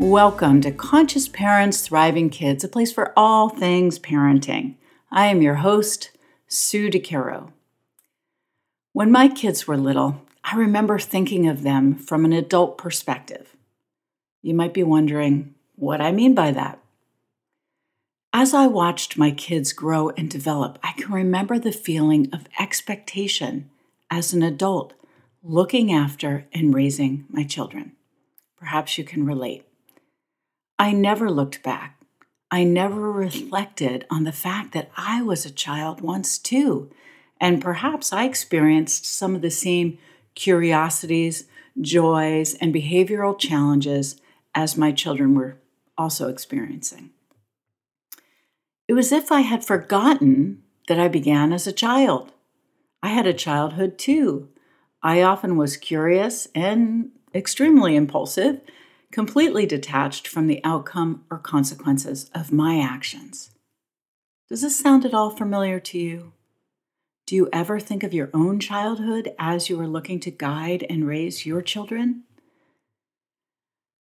Welcome to Conscious Parents, Thriving Kids, a place for all things parenting. I am your host, Sue DeCaro. When my kids were little, I remember thinking of them from an adult perspective. You might be wondering what I mean by that. As I watched my kids grow and develop, I can remember the feeling of expectation as an adult looking after and raising my children. Perhaps you can relate. I never looked back. I never reflected on the fact that I was a child once too. And perhaps I experienced some of the same curiosities, joys, and behavioral challenges as my children were also experiencing. It was as if I had forgotten that I began as a child. I had a childhood too. I often was curious and extremely impulsive completely detached from the outcome or consequences of my actions. Does this sound at all familiar to you? Do you ever think of your own childhood as you are looking to guide and raise your children?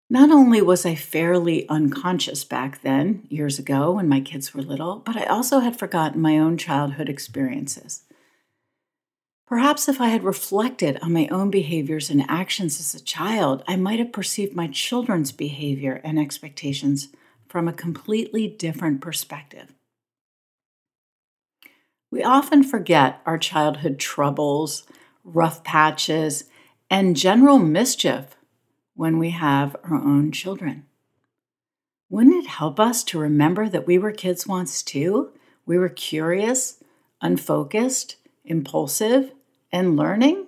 Not only was I fairly unconscious back then, years ago when my kids were little, but I also had forgotten my own childhood experiences. Perhaps if I had reflected on my own behaviors and actions as a child, I might have perceived my children's behavior and expectations from a completely different perspective. We often forget our childhood troubles, rough patches, and general mischief when we have our own children. Wouldn't it help us to remember that we were kids once too? We were curious, unfocused, impulsive, and learning,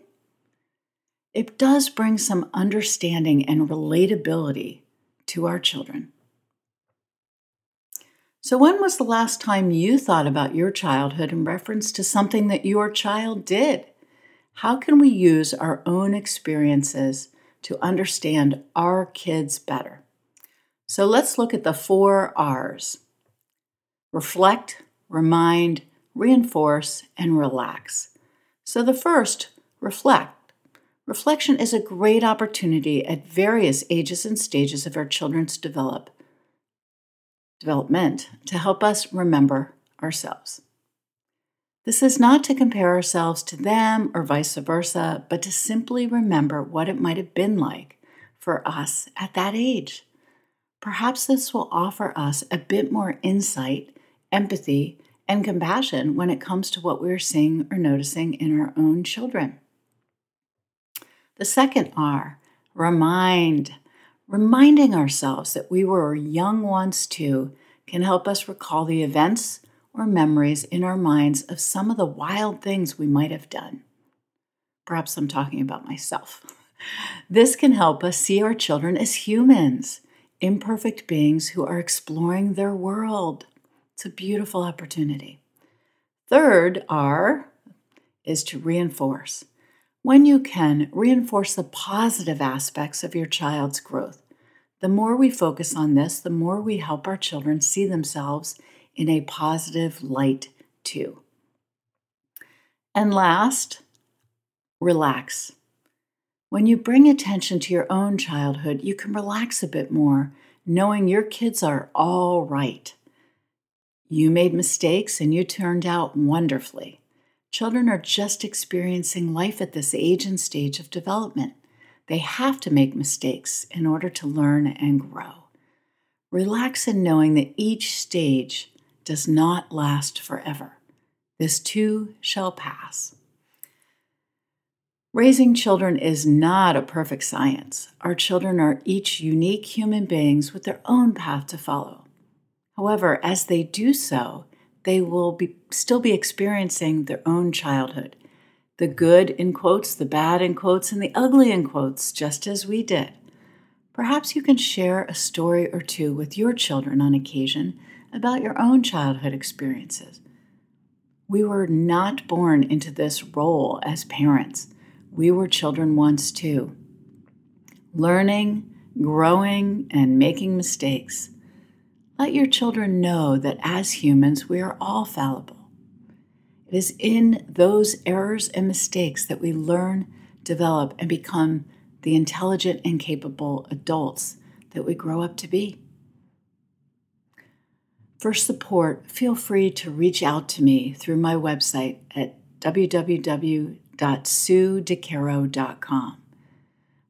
it does bring some understanding and relatability to our children. So, when was the last time you thought about your childhood in reference to something that your child did? How can we use our own experiences to understand our kids better? So, let's look at the four R's reflect, remind, reinforce, and relax. So, the first, reflect. Reflection is a great opportunity at various ages and stages of our children's develop, development to help us remember ourselves. This is not to compare ourselves to them or vice versa, but to simply remember what it might have been like for us at that age. Perhaps this will offer us a bit more insight, empathy, and compassion when it comes to what we're seeing or noticing in our own children. The second R, remind. Reminding ourselves that we were young once too can help us recall the events or memories in our minds of some of the wild things we might have done. Perhaps I'm talking about myself. This can help us see our children as humans, imperfect beings who are exploring their world. It's a beautiful opportunity. Third R is to reinforce. When you can, reinforce the positive aspects of your child's growth. The more we focus on this, the more we help our children see themselves in a positive light too. And last, relax. When you bring attention to your own childhood, you can relax a bit more, knowing your kids are all right. You made mistakes and you turned out wonderfully. Children are just experiencing life at this age and stage of development. They have to make mistakes in order to learn and grow. Relax in knowing that each stage does not last forever. This too shall pass. Raising children is not a perfect science. Our children are each unique human beings with their own path to follow. However, as they do so, they will be, still be experiencing their own childhood the good in quotes, the bad in quotes, and the ugly in quotes, just as we did. Perhaps you can share a story or two with your children on occasion about your own childhood experiences. We were not born into this role as parents. We were children once too. Learning, growing, and making mistakes. Let your children know that as humans, we are all fallible. It is in those errors and mistakes that we learn, develop, and become the intelligent and capable adults that we grow up to be. For support, feel free to reach out to me through my website at www.suedecaro.com.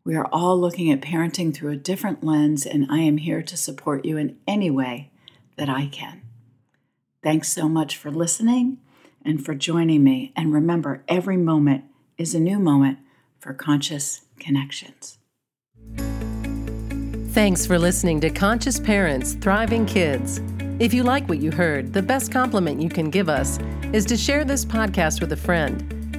We are all looking at parenting through a different lens, and I am here to support you in any way that I can. Thanks so much for listening and for joining me. And remember, every moment is a new moment for conscious connections. Thanks for listening to Conscious Parents Thriving Kids. If you like what you heard, the best compliment you can give us is to share this podcast with a friend.